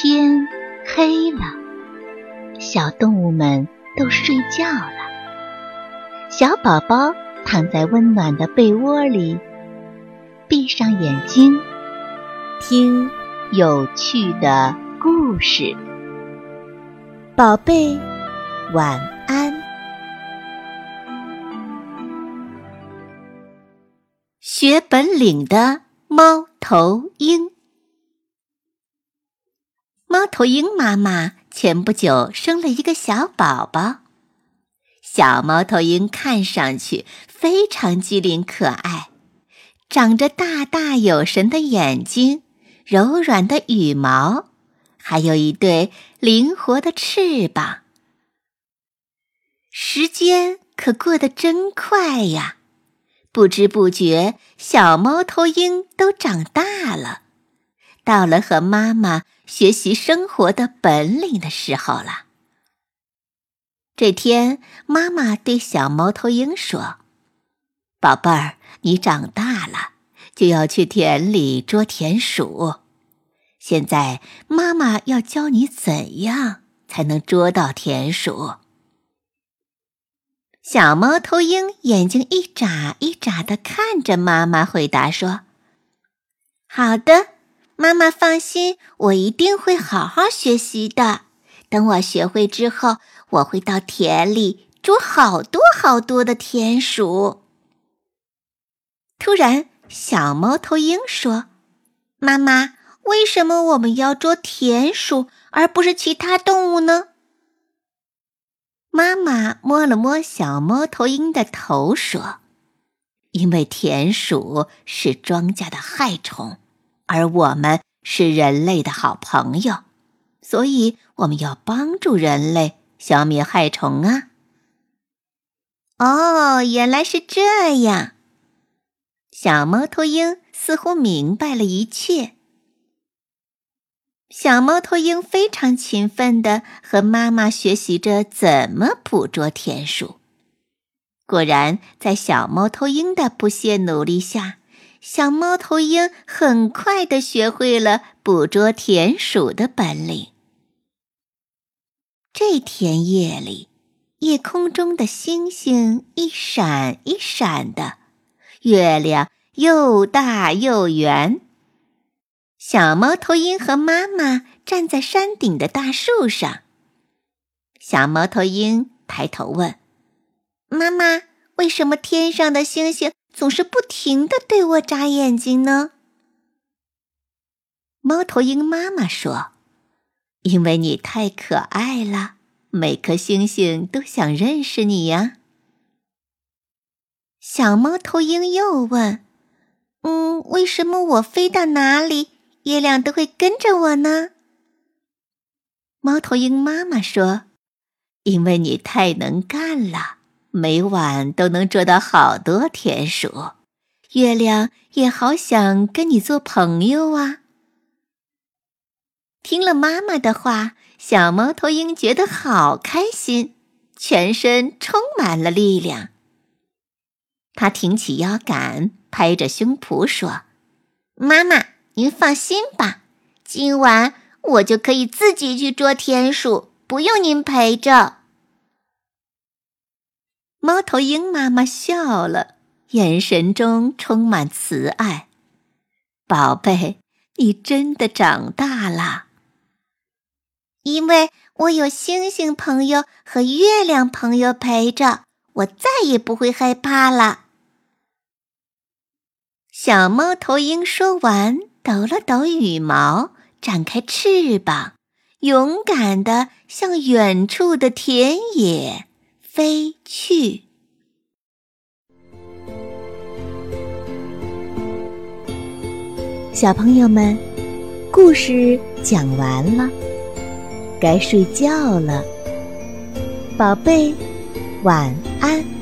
天黑了，小动物们都睡觉了。小宝宝躺在温暖的被窝里，闭上眼睛，听有趣的故事。宝贝，晚安。学本领的猫头鹰。猫头鹰妈妈前不久生了一个小宝宝，小猫头鹰看上去非常机灵可爱，长着大大有神的眼睛，柔软的羽毛，还有一对灵活的翅膀。时间可过得真快呀，不知不觉，小猫头鹰都长大了。到了和妈妈学习生活的本领的时候了。这天，妈妈对小猫头鹰说：“宝贝儿，你长大了，就要去田里捉田鼠。现在，妈妈要教你怎样才能捉到田鼠。”小猫头鹰眼睛一眨一眨的看着妈妈，回答说：“好的。”妈妈放心，我一定会好好学习的。等我学会之后，我会到田里捉好多好多的田鼠。突然，小猫头鹰说：“妈妈，为什么我们要捉田鼠，而不是其他动物呢？”妈妈摸了摸小猫头鹰的头，说：“因为田鼠是庄稼的害虫。”而我们是人类的好朋友，所以我们要帮助人类消灭害虫啊！哦，原来是这样。小猫头鹰似乎明白了一切。小猫头鹰非常勤奋的和妈妈学习着怎么捕捉田鼠。果然，在小猫头鹰的不懈努力下。小猫头鹰很快的学会了捕捉田鼠的本领。这天夜里，夜空中的星星一闪一闪的，月亮又大又圆。小猫头鹰和妈妈站在山顶的大树上。小猫头鹰抬头问：“妈妈，为什么天上的星星？”总是不停的对我眨眼睛呢。猫头鹰妈妈说：“因为你太可爱了，每颗星星都想认识你呀。”小猫头鹰又问：“嗯，为什么我飞到哪里，月亮都会跟着我呢？”猫头鹰妈妈说：“因为你太能干了。”每晚都能捉到好多田鼠，月亮也好想跟你做朋友啊！听了妈妈的话，小猫头鹰觉得好开心，全身充满了力量。它挺起腰杆，拍着胸脯说：“妈妈，您放心吧，今晚我就可以自己去捉田鼠，不用您陪着。”猫头鹰妈妈笑了，眼神中充满慈爱。宝贝，你真的长大了，因为我有星星朋友和月亮朋友陪着，我再也不会害怕了。小猫头鹰说完，抖了抖羽毛，展开翅膀，勇敢地向远处的田野。飞去，小朋友们，故事讲完了，该睡觉了，宝贝，晚安。